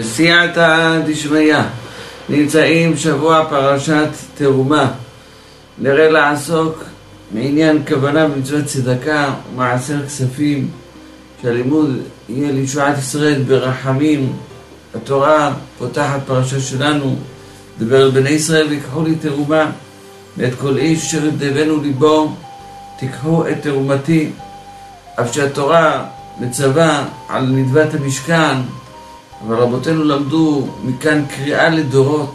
בסייעתא דשמיא נמצאים שבוע פרשת תרומה. נראה לעסוק מעניין כוונה במצוות צדקה ומעשר כספים שהלימוד יהיה לישועת ישראל ברחמים. התורה פותחת פרשה שלנו, דבר על בני ישראל ויקחו לי תרומה ואת כל איש אשר ידבנו ליבו תיקחו את תרומתי. אף שהתורה מצווה על נדבת המשכן אבל רבותינו למדו מכאן קריאה לדורות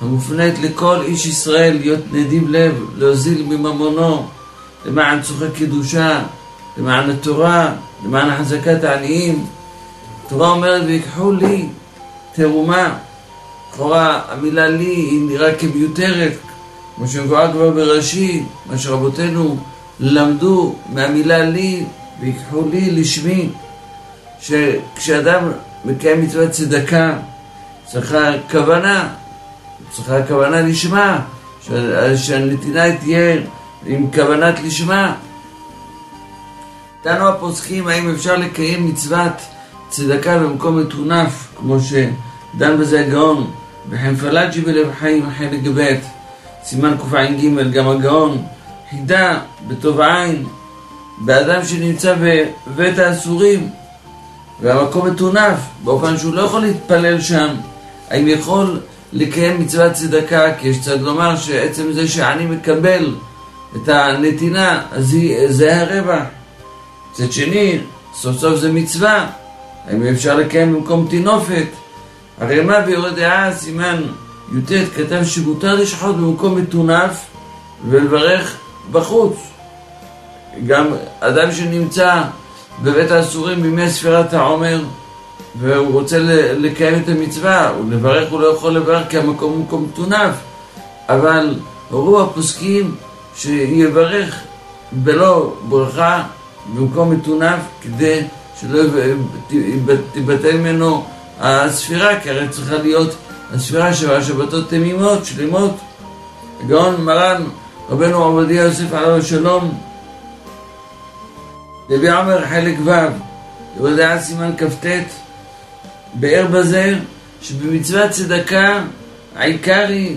המופנית לכל איש ישראל להיות נדיב לב, להוזיל מממונו למען צורכי קדושה, למען התורה, למען החזקת העניים. התורה אומרת ויקחו לי תרומה. לכאורה המילה לי היא נראה כמיותרת, כמו שמבואר כבר בראשי, מה שרבותינו למדו מהמילה לי ויקחו לי לשמי, שכשאדם מקיים מצוות צדקה, צריכה כוונה, צריכה כוונה לשמה, שהנתינה תהיה עם כוונת לשמה. דנו הפוסקים האם אפשר לקיים מצוות צדקה במקום מטונף, כמו שדן בזה הגאון, וכן פלאג'י בלב חיים חלק ב', סימן קע"ג, גם הגאון חידה בטוב עין, באדם שנמצא בבית האסורים, והמקום מטונף, באופן שהוא לא יכול להתפלל שם, האם יכול לקיים מצוות צדקה, כי יש צד לומר שעצם זה שאני מקבל את הנתינה, אז זה הרווח. מצד שני, סוף סוף זה מצווה, האם אפשר לקיים במקום טינופת? הרי מה ביורד דעה, סימן י"ט, כתב שמותר לשחוט במקום מטונף ולברך בחוץ. גם אדם שנמצא בבית האסורים בימי ספירת העומר והוא רוצה לקיים את המצווה, הוא לברך הוא לא יכול לברך כי המקום הוא מקום מטונף אבל הורו הפוסקים שיברך בלא ברכה במקום מטונף כדי שלא תיבטל ממנו הספירה כי הרי צריכה להיות הספירה של השבתות תמימות, שלמות. הגאון מרן רבנו עובדיה יוסף עליו השלום לוי עומר חלק ו', יהודה סימן כ"ט, באר בזה שבמצוות צדקה העיקר היא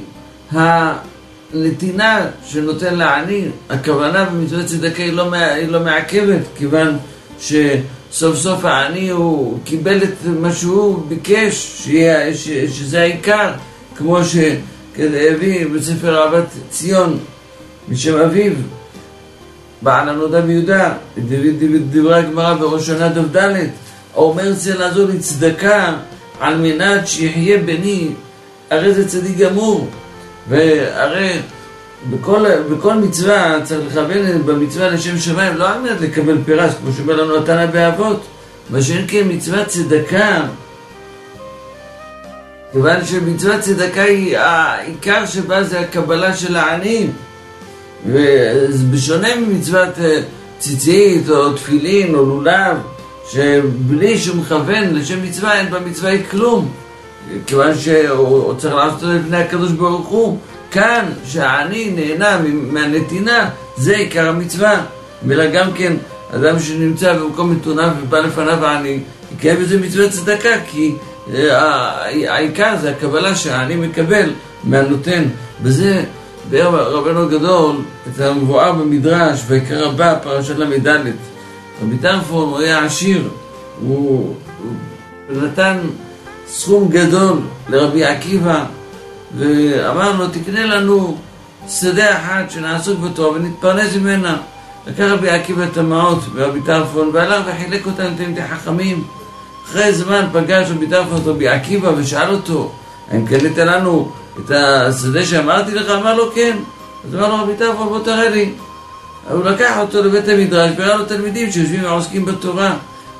הנתינה שנותן לעני, הכוונה במצוות צדקה היא לא, היא לא מעכבת, כיוון שסוף סוף העני הוא קיבל את מה שהוא ביקש, שיה, ש, שזה העיקר, כמו שהביא בספר אהבת ציון משם אביו, בעל הנודע מיהודה, דברי הגמרא בראש שנה דף ד', האומר צריך לעזור לי צדקה על מנת שיחיה בני, הרי זה צדיק גמור, והרי בכל, בכל מצווה צריך לכוון במצווה לשם שמיים, לא על מנת לקבל פרס, כמו שאומר לנו התנא באבות, מה שאין כן מצוות צדקה, כיוון שמצוות צדקה היא העיקר שבה זה הקבלה של העניים. ובשונה ממצוות אה, ציצית או תפילין או לולב, שבלי שהוא מכוון לשם מצווה אין במצווה כלום, כיוון שהוא צריך לעשות את זה לפני הקדוש ברוך הוא. כאן, שהעני נהנה מהנתינה, זה עיקר המצווה. אלא גם כן, אדם שנמצא במקום מתונה ובא לפניו העני, יקיים בזה מצוות צדקה, כי אה, העיקר זה הקבלה שהעני מקבל מהנותן. וזה ביאר רבנו הגדול את המבואר במדרש, ויקרא בה, פרשת ל"ד. רבי טרפון הוא היה עשיר, הוא, הוא נתן סכום גדול לרבי עקיבא, ואמר לו, תקנה לנו שדה אחת שנעסוק בתורה ונתפרנס ממנה. לקח רבי עקיבא את המעות ורבי טרפון, והלך וחילק אותם לתלמידי חכמים. אחרי זמן פגש רבי טרפון את רבי עקיבא ושאל אותו, האם קנית לנו את השדה שאמרתי לך? אמר לו כן. אז אמר לו רבי טרפון בוא תראה לי. הוא לקח אותו לבית המדרש וראה לו תלמידים שיושבים ועוסקים בתורה.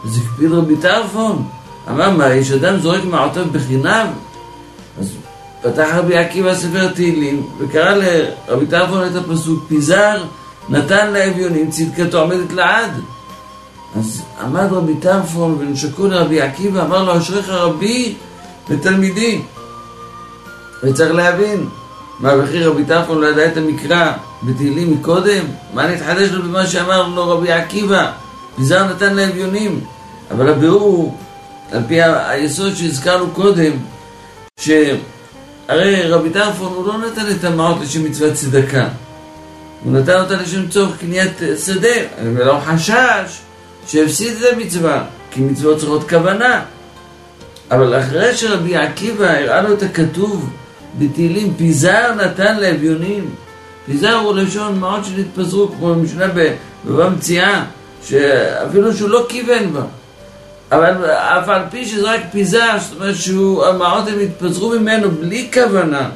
אז הקפיד רבי טרפון. אמר מה, יש אדם זורק מעותיו בחינם? אז פתח רבי עקיבא ספר תהילים וקרא לרבי טרפון את הפסוק פיזר נתן לאביונים צדקתו עומדת לעד. אז עמד רבי טרפון ונשקו לרבי עקיבא אמר לו אשריך רבי ותלמידי וצריך להבין, מה וכי רבי טרפון לא ידע את המקרא בתהילים מקודם? מה נתחדש לו במה שאמר לו רבי עקיבא? פיזר נתן לאביונים. אבל הביאור הוא על פי היסוד שהזכרנו קודם, שהרי רבי טרפון הוא לא נתן את המעות לשם מצוות צדקה. הוא נתן אותה לשם צורך קניית שדה, ולא חשש שהפסיד את המצווה, כי מצוות צריכות כוונה. אבל אחרי שרבי עקיבא הראה לו את הכתוב בתהילים, פיזר נתן לאביונים. פיזר הוא לשון מעות שנתפזרו, כמו במשנה בבא מציאה, שאפילו שהוא לא כיוון בה. אבל אף על פי שזה רק פיזר, זאת אומרת שהמעות הם התפזרו ממנו בלי כוונה,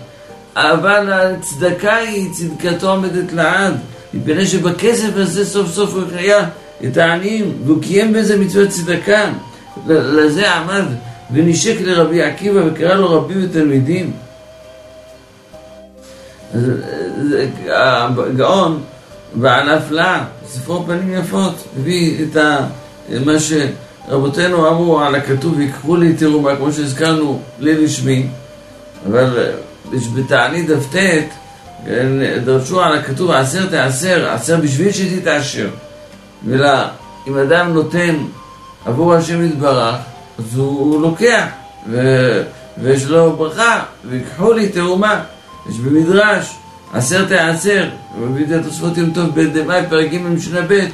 אבל הצדקה היא, צדקתו עומדת לעד, מפני שבכסף הזה סוף סוף הוא היה את העניים, והוא קיים בזה מצוות צדקה. לזה עמד ונשק לרבי עקיבא וקרא לו רבים ותלמידים. הגאון בעל ספרו פנים יפות, הביא את מה שרבותינו אמרו על הכתוב, יקחו לי תרומה, כמו שהזכרנו, לי לשמי, אבל בתענית דף ט' דרשו על הכתוב עשר תעשר, עשר בשביל שתתעשר. ואם אדם נותן עבור השם יתברך, אז הוא לוקח, ו... ויש לו ברכה, ויקחו לי תרומה. יש במדרש, עשר תעשר, מביא את התוספות יום טוב בדמאי, פרק ג' משנה ב',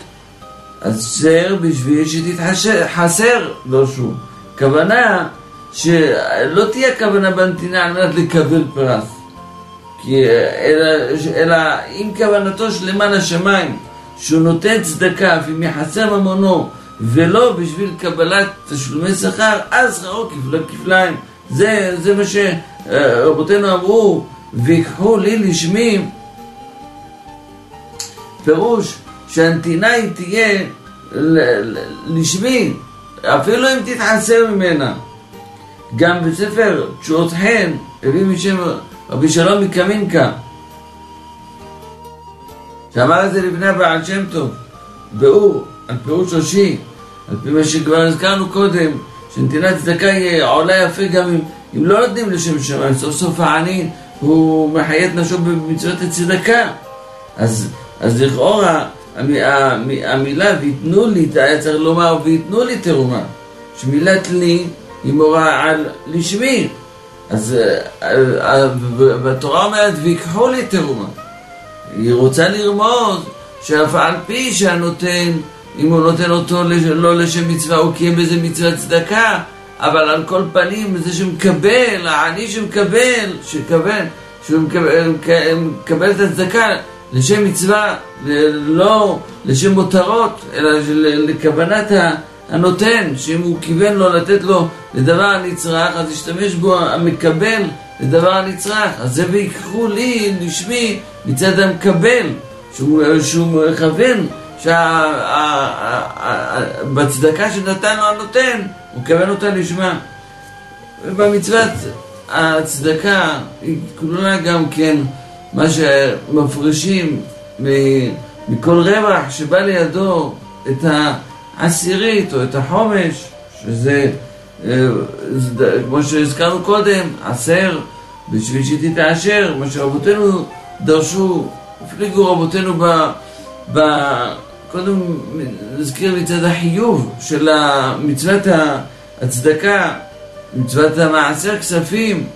עשר בשביל שתתחסר דרשו. כוונה שלא תהיה כוונה בנתינה על מנת לקבל פרס. כי אלא, אלא אם כוונתו שלמען השמיים, שהוא נותן צדקה אף אם יחסר ממונו ולא בשביל קבלת תשלומי שכר, אז שכרו כפליים. זה, זה מה שרבותינו אמרו, ויקחו לי לשמי. פירוש שהנתינה היא תהיה לשמי, אפילו אם תתחסר ממנה. גם בספר תשועות חן, הביא משם רבי שלום מקמינקה, שאמר את זה לבני הבעל שם טוב, באור, על פירוש ראשי, על פי מה שכבר הזכרנו קודם, שנתינת צדקה היא עולה יפה גם אם, אם לא נותנים לשם שמיים, סוף סוף העני הוא מחיה את נפשו במצוות הצדקה. אז, אז לכאורה המילה ויתנו לי, היה צריך לומר ויתנו לי תרומה, שמילת לי היא מורה על לשמי. אז בתורה אומרת ויקחו לי תרומה. היא רוצה לרמוז שאף על פי שהנותן אם הוא נותן אותו לא לשם מצווה, הוא קיים בזה מצוות צדקה, אבל על כל פנים, זה שמקבל, העני שמקבל, שקבל, שהוא מקבל, מקבל את הצדקה לשם מצווה, לא לשם מותרות, אלא לכוונת הנותן, שאם הוא כיוון לו לתת לו לדבר הנצרך, אז ישתמש בו המקבל לדבר הנצרך. אז זה ויקחו לי, לשמי, מצד המקבל, שהוא, שהוא מכוון שבצדקה שנתן לו הנותן, הוא מקבל אותה לשמה. ובמצוות הצדקה היא כלולה גם כן מה שמפרישים מכל רווח שבא לידו את העשירית או את החומש, שזה, אה, כמו שהזכרנו קודם, עשר, בשביל שתתעשר, מה שרבותינו דרשו, הפליגו רבותינו ב... קודם נזכיר מצד החיוב של מצוות הצדקה, מצוות המעשר כספים,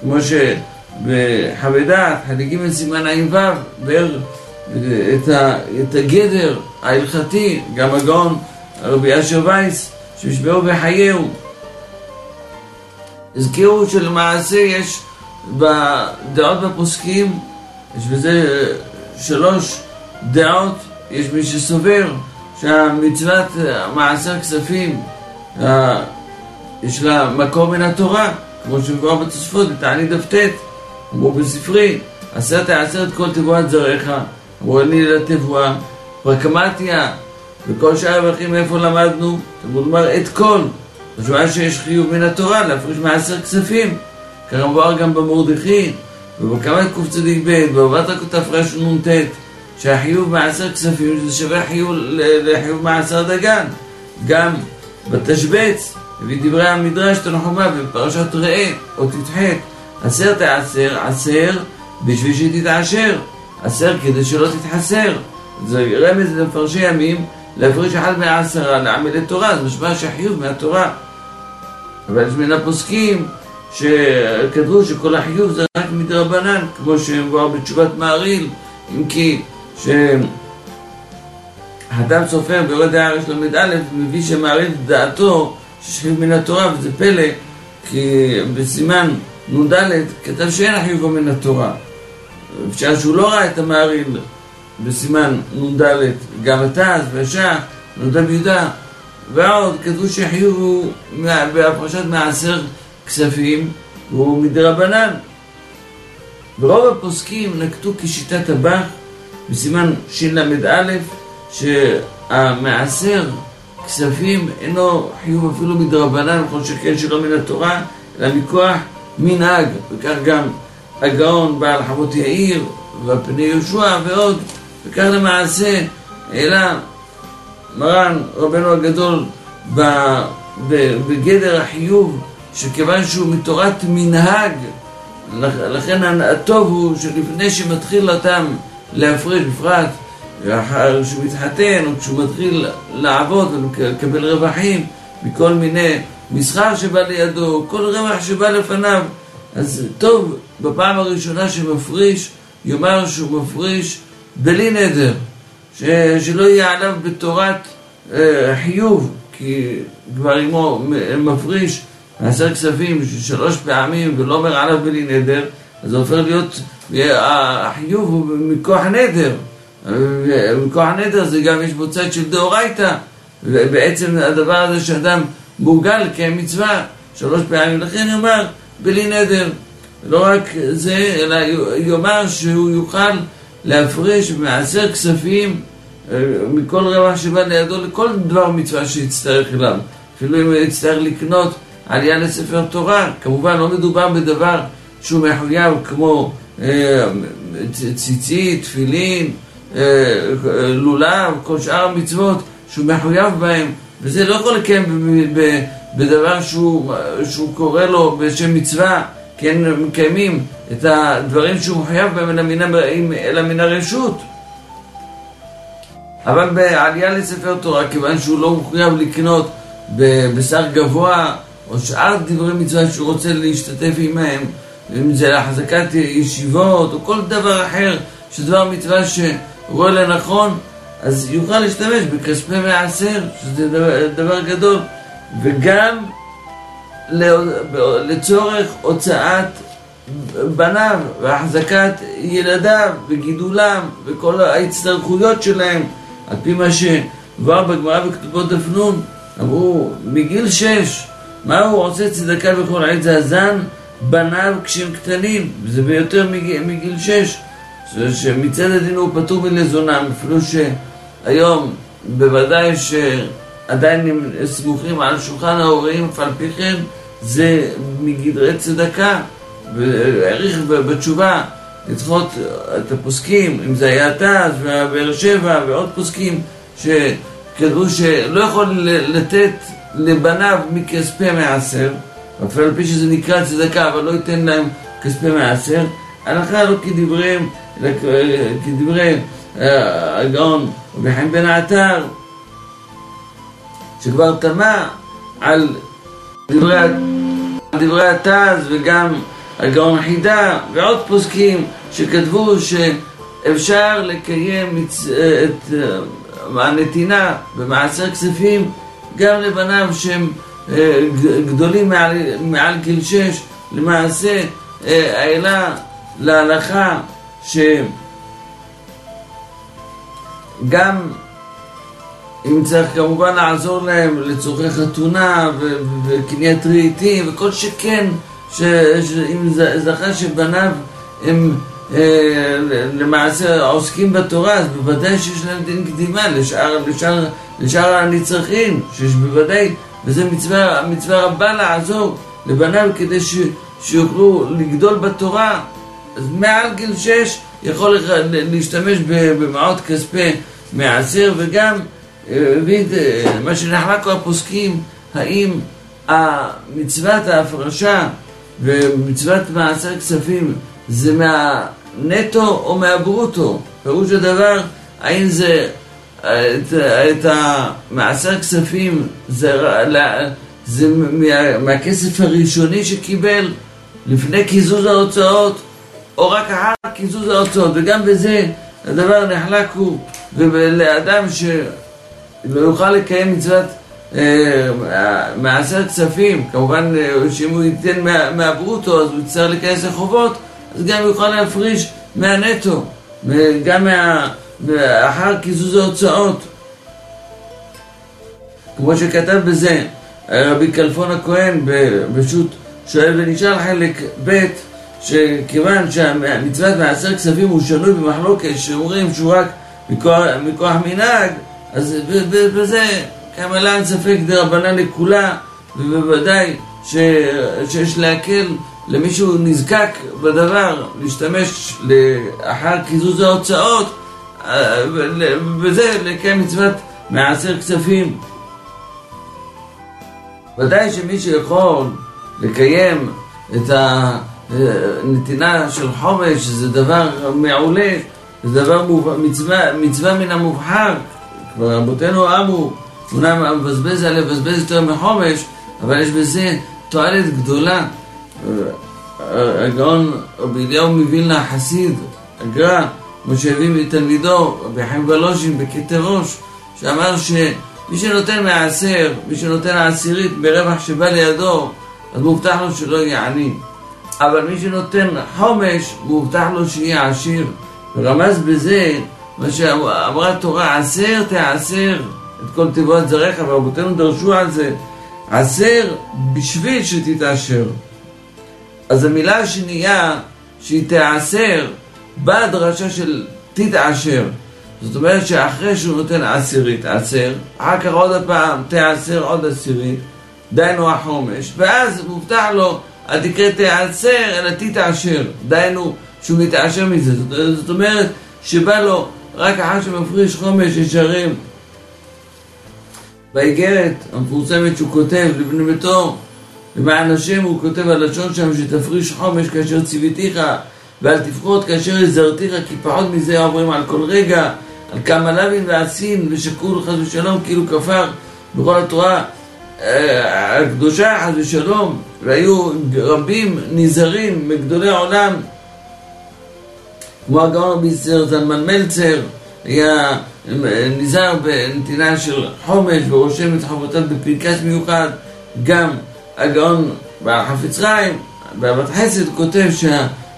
כמו שבחווי דעת, חלק ג' סימן ע"ו, באר את, את הגדר ההלכתי, גם הגאון רבי אשר וייס, שהשבעו בחייהו. הזכירו שלמעשה יש בדעות בפוסקים, יש בזה שלוש דעות יש מי שסובר שהמצוות מעשר כספים יש לה מקור מן התורה, כמו שמבואר בתוספות, בתענית דף ט', אמרו בספרי, עשרת העשרת כל תבואת זרעך, אמרו אני לתבואה, פרקמטיה, וכל שאר הרווחים איפה למדנו? תלמוד לומר את כל, משמע שיש חיוב מן התורה להפריש מעשר כספים, מבואר גם במרדכי, ובקמת קצ"ב, בבת תר"ש נ"ט שהחיוב מעשר כספים זה שווה חיוב לחיוב מעשר דגן. גם בתשבץ, ודברי המדרש תנחומה בפרשת ראה, או ת"ח, עשר תעשר, עשר בשביל שתתעשר, עשר כדי שלא תתחסר. זה רמז למפרשי ימים להפריש אחד מעשרה לעמל תורה, זה משמע שהחיוב מהתורה. אבל יש מן הפוסקים שכתבו שכל החיוב זה רק מדרבנן, כמו שמבואר בתשובת מעריל, אם כי שאדם סופר ביורד הארץ ל"א מביא שמעריל את דעתו שחיוב מן התורה, וזה פלא, כי בסימן נ"ד כתב שאין החיוב מן התורה. אפשר שהוא לא ראה את המעריל בסימן נ"ד, גם התז והשח, נ"ד ביהודה, ועוד כתבו שהחיוב הוא בהפרשת מעשר כספים והוא מדרבנן. ורוב הפוסקים נקטו כשיטת הבח בסימן של"א שהמעשר כספים אינו חיוב אפילו מדרבנן, כל שכן שלא מן התורה, אלא מכוח מנהג, וכך גם הגאון בעל חמות יאיר והפני יהושע ועוד, וכך למעשה העלה מרן רבנו הגדול בגדר החיוב שכיוון שהוא מתורת מנהג לכן הטוב הוא שלפני שמתחיל אותם להפריש בפרט כשהוא מתחתן או כשהוא מתחיל לעבוד ולקבל רווחים מכל מיני מסחר שבא לידו, כל רווח שבא לפניו. אז טוב בפעם הראשונה שמפריש יאמר שהוא מפריש בלי נדר ש... שלא יהיה עליו בתורת אה, חיוב כי כבר אם הוא מפריש מעשר כספים שלוש פעמים ולא אומר עליו בלי נדר, זה הופך להיות, החיוב הוא מכוח נדר. מכוח נדר זה גם יש בו צד של דאורייתא. ובעצם הדבר הזה שאדם מורגל כמצווה שלוש פעמים, לכן אומר בלי נדר. לא רק זה, אלא יאמר שהוא יוכל להפריש מעשר כספים אה, מכל רווח שבא לידו לכל דבר מצווה שיצטרך אליו. אפילו אם הוא יצטרך לקנות עלייה לספר תורה. כמובן לא מדובר בדבר שהוא מחויב כמו אה, ציצית, תפילין, אה, לולב, כל שאר המצוות שהוא מחויב בהם, וזה לא יכול לקיים בדבר שהוא, שהוא קורא לו בשם מצווה, כי הם מקיימים את הדברים שהוא מחויב בהם אלא מן, הרשות. אבל בעלייה לספר תורה, כיוון שהוא לא מחויב לקנות בבשר גבוה או שאר דברי מצווה שהוא רוצה להשתתף עמהם, אם זה להחזקת ישיבות או כל דבר אחר, שדבר מצווה שרואה לנכון, אז יוכל להשתמש בכספי מעשר, שזה דבר, דבר גדול, וגם לצורך הוצאת בניו והחזקת ילדיו וגידולם וכל ההצטרכויות שלהם, על פי מה שכבר בגמרא בכתובות דפנון, אמרו מגיל שש מה הוא עושה צדקה בכל עת זה הזן בניו כשהם קטנים, וזה ביותר מגיל, מגיל שש, שמצד הדין הוא פטור מלזונם, אפילו שהיום בוודאי שעדיין הם סמוכים על שולחן ההורים, אף על פי כן זה מגדרי צדקה, והעריך בתשובה לדחות את הפוסקים, אם זה היה תז והבאר שבע ועוד פוסקים שכתבו שלא יכול לתת לבניו מכספי מעשר, אפילו על פי שזה נקרא צדקה, אבל לא ייתן להם כספי מעשר, הלכה לא כדבריהם, כדברי אה, הגאון רבי חיים בן עטר, שכבר תמה על דברי, התז וגם הגאון חידה ועוד פוסקים שכתבו שאפשר לקיים את אה, הנתינה במעשר כספים גם לבניו שהם אה, גדולים מעל, מעל גיל שש, למעשה אה, העלה להלכה שגם אם צריך כמובן לעזור להם לצורכי חתונה וקניית רהיטים וכל שכן שאם זכה שבניו הם אה, למעשה עוסקים בתורה, אז בוודאי שיש להם דין קדימה לשאר, לשאר, לשאר הנצרכים, שיש בוודאי, וזו מצווה, מצווה רבה לעזור לבניו כדי ש, שיוכלו לגדול בתורה. אז מעל גיל שש יכול להשתמש במעות כספי מעשר וגם הביא אה, מה שנחלקו הפוסקים, האם מצוות ההפרשה ומצוות מעשר כספים זה מה... נטו או מהברוטו. פירוש הדבר, האם זה את, את המעשר כספים זה, זה מה, מהכסף הראשוני שקיבל לפני קיזוז ההוצאות, או רק אחר קיזוז ההוצאות, וגם בזה הדבר נחלק הוא, ולאדם שלא יוכל לקיים מצוות אה, מעשר כספים, כמובן אה, שאם הוא ייתן מה, מהברוטו אז הוא יצטרך להיכנס לחובות, אז גם הוא יוכל להפריש מהנטו, גם מה, אחר קיזוז ההוצאות. כמו שכתב בזה רבי כלפון הכהן בשו"ת שואל ונשאל חלק ב' שכיוון שהמצוות מעשר כספים הוא שנוי במחלוקת שאומרים שהוא רק מכוח, מכוח מנהג אז בזה כמה אין ספק דרבנן לכולה ובוודאי ש, שיש להקל למי שהוא נזקק בדבר להשתמש לאחר קיזוז ההוצאות וזה לקיים מצוות מעשר כספים ודאי שמי שיכול לקיים את הנתינה של חומש זה דבר מעולה, זה דבר מוב... מצווה, מצווה מן המובחר. כבר רבותינו אמו, אמנם המבזבז עליה מבזבז יותר מחומש, אבל יש בזה תועלת גדולה. הגאון רבי אליהו מווילנה החסיד, הגר"א, כמו שהביא מתלמידו, רבי חיים ולושין בכתר ראש, שאמר ש... מי שנותן מעשר, מי שנותן עשירית ברווח שבא לידו, אז מובטח לו שלא יהיה עני. אבל מי שנותן חומש, מובטח לו שיהיה עשיר. ורמז בזה מה שאמרה התורה, עשר תעשר את כל תיבות זרעך, ורבותינו דרשו על זה, עשר בשביל שתתעשר. אז המילה השנייה, שהיא תעשר, באה דרשה של תתעשר. זאת אומרת שאחרי שהוא נותן עשירית, עשר, אחר כך עוד פעם תעשר עוד עשירית, דהיינו החומש, ואז מובטח לו, אל תקרא תעשר, אלא תתעשר, דהיינו שהוא מתעשר מזה. זאת אומרת שבא לו רק אחר שמפריש חומש ישרים. באיגרת המפורסמת שהוא כותב לבני ביתו, למען השם הוא כותב הלשון שם שתפריש חומש כאשר ציוויתיך ואל תפחות כאשר הזהרתיך כי פחות מזה עוברים על כל רגע על כמה לוין ועשין ושקול חס ושלום כאילו כפר בכל התורה אה, הקדושה חס ושלום והיו רבים נזהרים מגדולי העולם. כמו הגאון רבי סר זלמן מלצר היה נזהר בנתינה של חומש ורושם את חובותיו בפנקס מיוחד. גם הגאון בעל חפץ חיים באהבת חסד כותב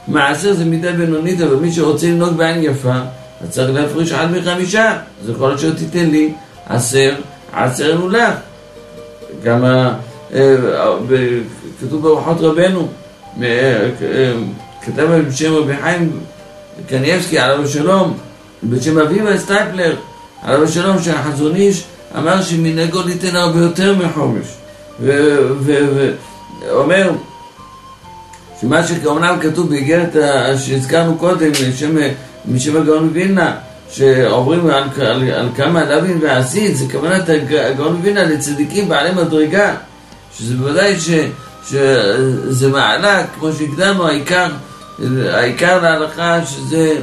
שהמעשר זה מידה בינונית אבל מי שרוצה לנהוג בעין יפה אז צריך להפריש עד מחמישה, אז יכול להיות שתיתן לי עשר, עשר לולב. גם כתוב באורחות רבנו, כתב בשם רבי חיים קניאבסקי עליו השלום, בשם אביבה סטייפלר עליו השלום שהחזון איש אמר שמנהגו ניתן הרבה יותר מחומש ואומר שמה שאומנם כתוב באיגרת שהזכרנו קודם, שם משם הגאון מווילנה, שעוברים על, על, על כמה לווין ועשית, זה כוונת הגאון מווילנה לצדיקים בעלי מדרגה, שזה בוודאי ש, שזה מעלה, כמו שהקדמנו, העיקר, העיקר להלכה שזה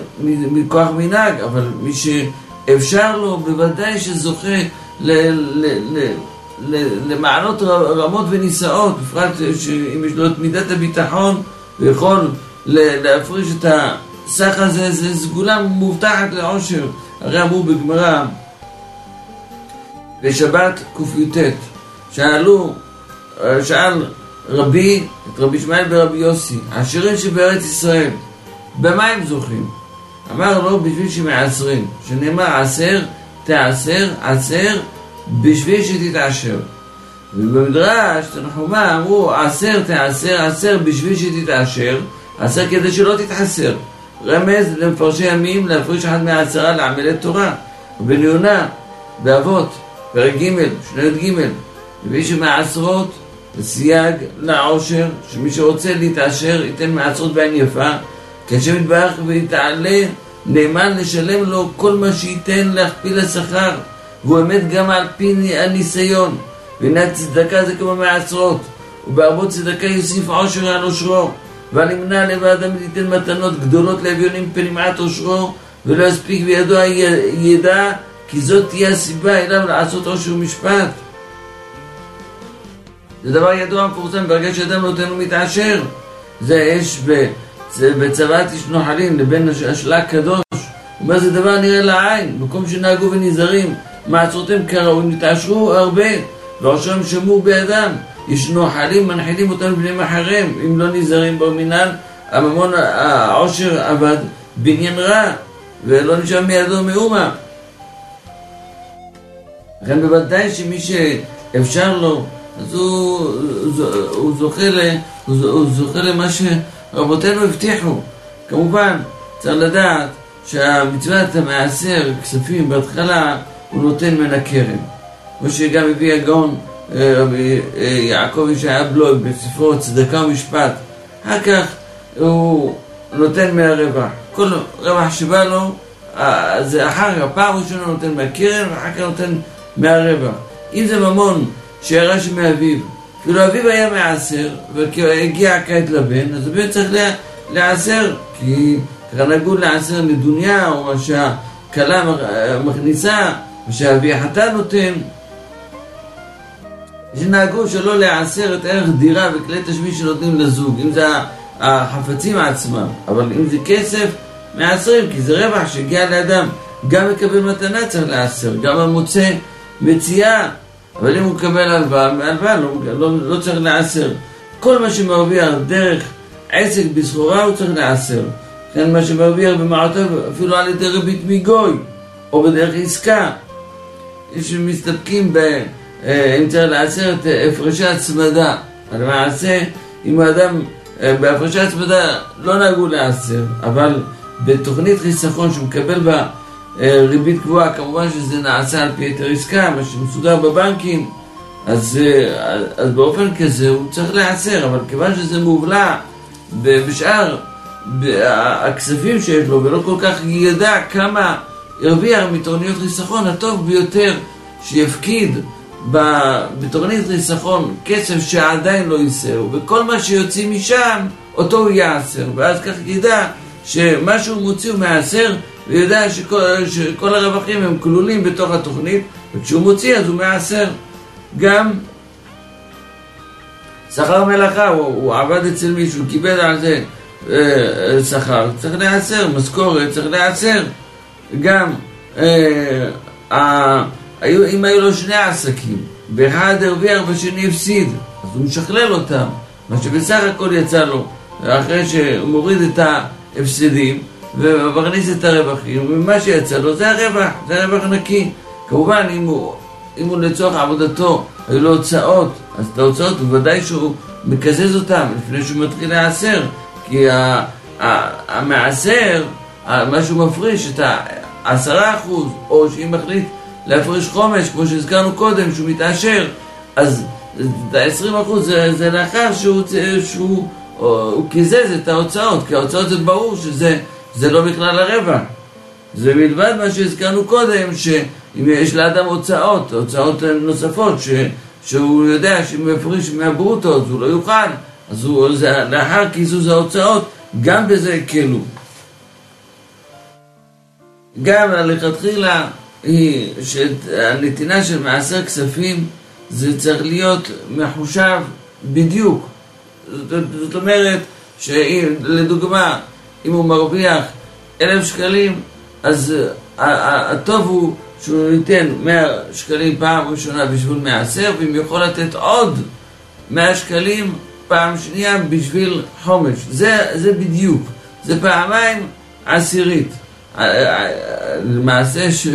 מכוח מנהג, אבל מי שאפשר לו, בוודאי שזוכה ל, ל, ל, ל, למעלות רמות ונישאות, בפרט שאם יש לו את מידת הביטחון, הוא יכול להפריש את ה... סך הזה זה סגולה מובטחת לעושר. הרי אמרו בגמרא, בשבת קי"ט, שאלו, שאל רבי, את רבי ישמעאל ורבי יוסי, העשירים שבארץ ישראל, במה הם זוכים? אמר לו, בשביל שמעשרים, שנאמר עשר, תעשר, עשר, בשביל שתתעשר. ובמדרש, תנחומה, אמרו עשר, תעשר, עשר, בשביל שתתעשר, עשר כדי שלא תתחסר. רמז למפרשי ימים להפריש אחד מהעשרה לעמלי תורה. ובן יונה, באבות, פרק ג', שני י"ג, מביא שמעשרות סייג לעושר, שמי שרוצה להתעשר ייתן מעשרות בעין יפה, כי השם יתברך ויתעלה, נאמן לשלם לו כל מה שייתן להכפיל השכר, והוא אמת גם על פי הניסיון. והנה הצדקה זה כמו מעשרות, ובערבות צדקה יוסיף עושר על עושרו. והנמנע לבד אדם ייתן מתנות גדולות לאביונים פנימעת עושרו ולא יספיק בידו הידע כי זאת תהיה הסיבה אליו לעשות עושר משפט זה דבר ידוע מפורסם, ברגע שאדם נותן הוא מתעשר. זה יש בצוות איש נוחלים לבין השלה הקדוש. הוא אומר זה דבר נראה לעין, מקום שנהגו ונזהרים, מעצורתם כראוי, נתעשרו הרבה, ועושרם שמור בידם. יש נוחלים, מנחילים אותם בני אחריהם, אם לא נזהרים במנהל, הממון העושר עבד בעניין רע, ולא נשאר מידו מאומה. לכן בוודאי שמי שאפשר לו, אז הוא, הוא, זוכה, הוא, הוא זוכה למה שרבותינו הבטיחו. כמובן, צריך לדעת שהמצוות המעשר כספים בהתחלה הוא נותן מן הקרן. כמו שגם הביא הגאון אה, רבי אה, יעקב ישעיה בלוי בספרו צדקה ומשפט. אחר כך הוא נותן מהרווח. כל רווח שבא לו, אה, זה אחר, הפעם ראשונה נותן מהקרן ואחר כך נותן מהרווח. אם זה ממון שירש מאביו, כאילו אביו היה מעשר והגיע הקיץ לבן, אז הבן צריך לעשר, כי נגעו לעשר לדוניה, או מה שהכלה מכניסה, מה שאבי החתן נותן. שנהגו שלא לעשר את ערך דירה וכלי תשמיש שנותנים לזוג, אם זה החפצים עצמם, אבל אם זה כסף, מעשרים, כי זה רווח שהגיע לאדם. גם מקבל מתנה צריך לעשר, גם המוצא מציאה, אבל אם הוא מקבל הלוואה, הלוואה לא, לא, לא צריך לעשר. כל מה שמרוויח דרך עסק בסחורה הוא צריך לעשר. לכן מה שמרוויח במעותיו אפילו על ידי ריבית מגוי, או בדרך עסקה. שמסתפקים ב... אה, אם צריך לעשר את הפרשי הצמדה. למעשה, אם האדם אה, בהפרשי הצמדה לא נהגו לעשר, אבל בתוכנית חיסכון שהוא מקבל בה אה, ריבית גבוהה, כמובן שזה נעשה על פי היתר עסקה, מה שמסודר בבנקים, אז, אז באופן כזה הוא צריך לעשר, אבל כיוון שזה מובלע בשאר הכספים שיש לו, ולא כל כך ידע כמה ירוויח מתוכניות חיסכון, הטוב ביותר שיפקיד בתוכנית חיסכון כסף שעדיין לא ייסר, וכל מה שיוציא משם, אותו הוא יעשר, ואז כך ידע שמה שהוא מוציא הוא מעשר, ויודע שכל, שכל הרווחים הם כלולים בתוך התוכנית, וכשהוא מוציא אז הוא מעשר. גם שכר מלאכה, הוא, הוא עבד אצל מישהו, קיבל על זה אה, אה שכר, צריך להיעשר, משכורת צריך להיעשר. גם אה, אה, היו, אם היו לו שני עסקים, באחד הרוויח בשני הפסיד, אז הוא משכלל אותם, מה שבסך הכל יצא לו, אחרי שהוא מוריד את ההפסדים ומכניס את הרווחים, ומה שיצא לו זה הרווח, זה הרווח נקי. כמובן, אם הוא, אם הוא לצורך עבודתו היו לו הוצאות, אז את ההוצאות בוודאי שהוא מקזז אותם לפני שהוא מתחיל להעשר, כי המעשר, מה שהוא מפריש, את העשרה אחוז, או שאם מחליט להפריש חומש, כמו שהזכרנו קודם, שהוא מתעשר, אז ה-20% זה, זה לאחר שהוא, שהוא הוא קיזז את ההוצאות, כי ההוצאות זה ברור שזה זה לא בכלל הרווח. זה מלבד מה שהזכרנו קודם, שאם יש לאדם הוצאות, הוצאות נוספות, ש, שהוא יודע שאם יפריש מהברוטו אז הוא לא יוכל, אז הוא, זה, לאחר קיזוז ההוצאות, גם בזה הקלו. גם לכתחילה היא שהנתינה של מעשר כספים זה צריך להיות מחושב בדיוק. זאת, זאת אומרת שלדוגמה, אם הוא מרוויח אלף שקלים, אז הטוב הוא שהוא ייתן מאה שקלים פעם ראשונה בשביל מעשר, ואם יכול לתת עוד מאה שקלים פעם שנייה בשביל חומש. זה, זה בדיוק. זה פעמיים עשירית. למעשה ש...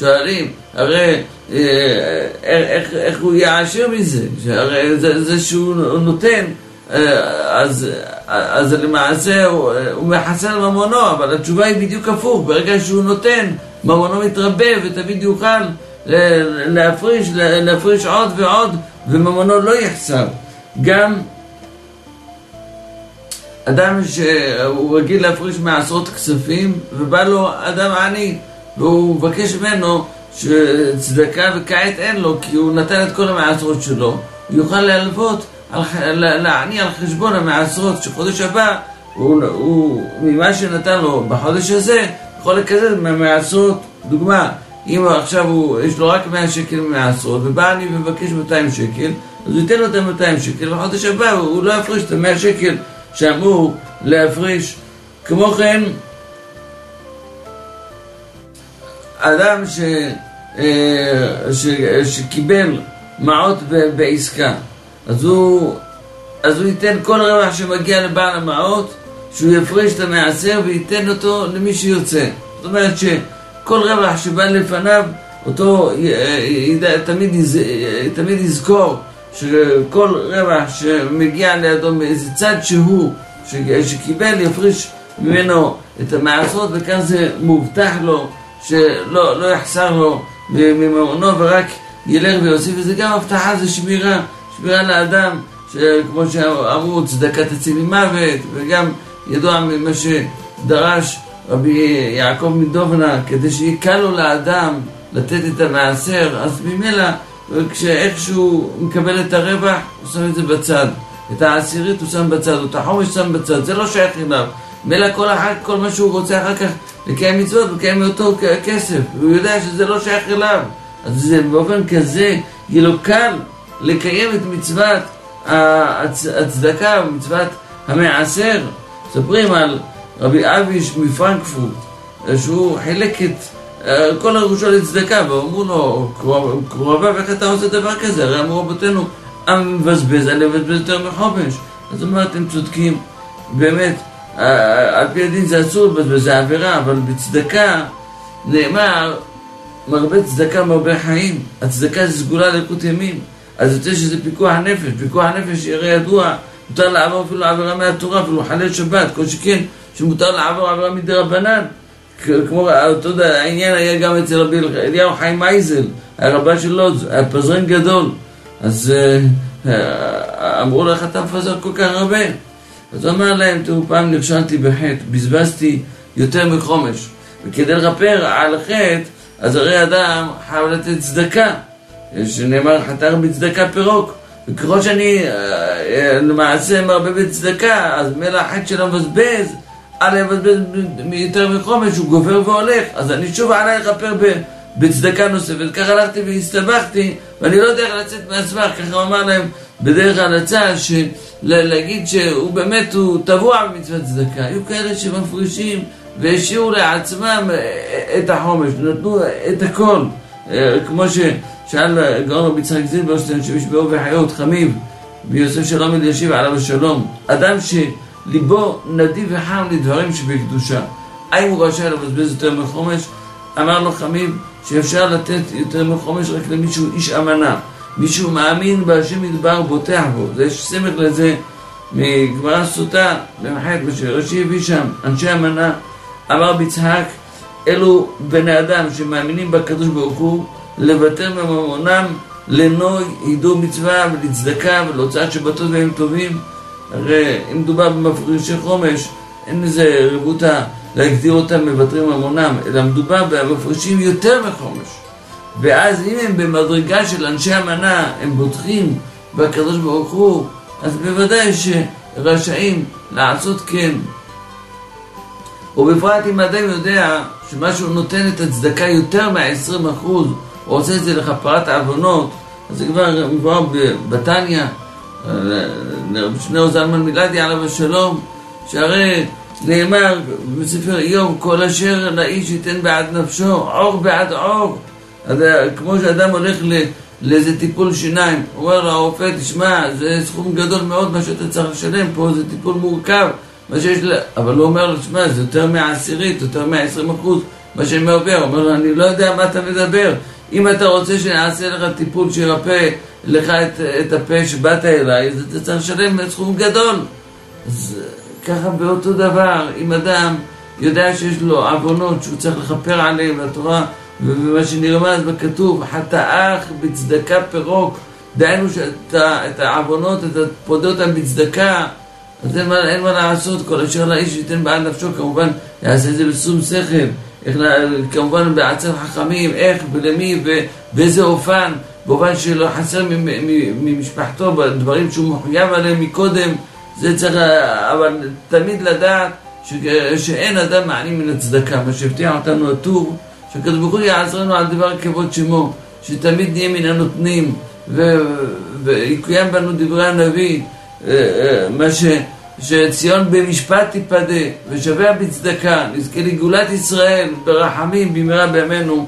שואלים, הרי אה, איך, איך הוא יעשיר מזה? הרי זה, זה שהוא נותן, אה, אז, אז למעשה הוא, הוא מחסל ממונו, אבל התשובה היא בדיוק הפוך, ברגע שהוא נותן, ממונו מתרבה ותמיד יוכל להפריש, להפריש עוד ועוד, וממונו לא יחסר. גם אדם שהוא רגיל להפריש מעשרות כספים, ובא לו אדם עני, והוא מבקש ממנו שצדקה וכעת אין לו, כי הוא נתן את כל המעשרות שלו, הוא יוכל להלוות, לעני על חשבון המעשרות שחודש הבא, הוא, הוא, ממה שנתן לו בחודש הזה, יכול לקזז מהמעשרות, דוגמה, אם עכשיו הוא, יש לו רק 100 שקל ממעשרות, ובא אני ומבקש 200 שקל, אז הוא ייתן לו את ה-200 שקל, בחודש הבא הוא לא יפריש את ה-100 שקל שאמור להפריש. כמו כן, אדם ש, אה, ש, שקיבל מעות בעסקה, אז הוא, אז הוא ייתן כל רווח שמגיע לבעל המעות, שהוא יפריש את המעשר וייתן אותו למי שיוצא. זאת אומרת שכל רווח שבא לפניו, אותו ידע, תמיד, יז, תמיד יזכור שכל רווח שמגיע לידו מאיזה צד שהוא, שקיבל, יפריש ממנו את המעשרות, וכאן זה מובטח לו שלא לא יחסר לו ממעונו ורק ילך ויוסיף, וזה גם הבטחה, זה שמירה, שמירה לאדם, כמו שאמרו, צדקה תציל ממוות, וגם ידוע ממה שדרש רבי יעקב מדובנה, כדי שיהיה קל לו לאדם לתת את המעשר, אז ממילא, כשאיכשהו מקבל את הרווח, הוא שם את זה בצד. את העשירית הוא שם בצד, או את החומש שם בצד, זה לא שייך אליו. מילא כל אחד, כל מה שהוא רוצה אחר כך לקיים מצוות, לקיים מאותו כסף, והוא יודע שזה לא שייך אליו. אז זה באופן כזה, יהיה לו קל לקיים את מצוות הצדקה, מצוות המעשר. מספרים על רבי אביש מפרנקפורט, שהוא חילק את כל הראשון לצדקה, ואמרו לו, קרוביו, איך אתה עושה דבר כזה? הרי אמרו רבותינו, עם מבזבז, אני מבזבז יותר מחומש. אז אומר, אתם צודקים, באמת, על פי הדין זה אסור לבזבז, זה עבירה, אבל בצדקה נאמר, מרבה צדקה מרבה חיים. הצדקה זה סגולה לאיכות ימים. אז יוצא שזה פיקוח נפש. פיקוח נפש הרי ידוע, מותר לעבור אפילו עבירה מהתורה, אפילו חלל שבת, כל שכן שמותר לעבור עבירה מדי רבנן. כמו, אתה יודע, העניין היה גם אצל רבי אליהו חיים אייזל, הרבה של לודז, היה פזרן גדול. אז אה, אה, אמרו לו, איך אתה מפזר כל כך הרבה? אז הוא אמר להם, תראו, פעם נכשלתי בחטא, בזבזתי יותר מחומש. וכדי לכפר על חטא, אז הרי אדם חייב לתת צדקה. שנאמר, חתר בצדקה פירוק. וככל שאני אה, למעשה מרבה בצדקה, אז מילא החטא שלו מבזבז, עלי מבזבז יותר מחומש, הוא גובר והולך. אז אני שוב עלי לכפר בצדקה נוספת. ככה הלכתי והסתבכתי, ואני לא יודע איך לצאת מהסבך. ככה הוא אמר להם בדרך כלל הצעה, להגיד שהוא באמת, הוא טבוע במצוות צדקה. היו כאלה שמפרישים והשאירו לעצמם את החומש, נתנו את הכל. כמו ששאל גאון רבי יצחק זילברשטיין, שמשבעו וחיות חמיב, ויוסף שלום אלישיב עליו השלום. אדם שליבו נדיב וחם לדברים שבקדושה. האם הוא רשאי לבזבז יותר מחומש? אמר לו חמיב שאפשר לתת יותר מחומש רק למישהו איש אמנה. מישהו מאמין בהשם ידבר בוטח בו. יש סמך לזה מגמרא סוטה, מה שרש"י הביא שם, אנשי אמנה, אמר ביצחק, אלו בני אדם שמאמינים בקדוש ברוך הוא, לוותר מממונם לנוי, ידעו מצווה ולצדקה ולהוצאת שבתות והם טובים. הרי אם מדובר במפרישי חומש, אין איזה רבותא להגדיר אותם מוותרים ממונם, אלא מדובר במפרישים יותר מחומש. ואז אם הם במדרגה של אנשי אמנה, הם בוטחים בקדוש ברוך הוא, אז בוודאי שרשאים לעשות כן. ובפרט אם אדם יודע שמה שהוא נותן את הצדקה יותר מה-20%, הוא עושה את זה לכפרת העוונות, אז זה כבר מבואר בתניא, לרבי שניאור זלמן מילדי עליו השלום, שהרי נאמר בספר איוב, כל אשר לאיש ייתן בעד נפשו, עור בעד עור. אז כמו שאדם הולך לאיזה טיפול שיניים, אומר לרופא, תשמע, זה סכום גדול מאוד מה שאתה צריך לשלם פה, זה טיפול מורכב, מה שיש ל... אבל הוא אומר לו, תשמע, זה יותר מהעשירית, יותר מהעשרים אחוז, מה שאני עובר. הוא אומר לו, אני לא יודע מה אתה מדבר. אם אתה רוצה שנעשה לך טיפול שירפא לך את, את הפה שבאת אליי, אז אתה צריך לשלם סכום גדול. אז ככה באותו דבר, אם אדם יודע שיש לו עוונות שהוא צריך לכפר עליהם, והתורה ומה שנרמז בכתוב, חטאך בצדקה פירוק, דהיינו שאת העוונות, אתה פודה אותם בצדקה, אז אין מה, אין מה לעשות, כל אשר לאיש ייתן בעד נפשו, כמובן יעשה את זה בשום שכל, איך, כמובן בעצר חכמים, איך ולמי ובאיזה אופן, באופן שלא חסר ממשפחתו בדברים שהוא מחויב עליהם מקודם, זה צריך, אבל תמיד לדעת ש, שאין אדם מעלים מן הצדקה, מה שהבטיח אותנו הטור שהקדוש ברוך הוא יעזרנו על דבר כבוד שמו, שתמיד נהיה מן הנותנים, ו... ויקוים בנו דברי הנביא, אה, אה, מה ש... שציון במשפט תיפדה ושביה בצדקה, נזכה לגאולת ישראל ברחמים במהרה בימינו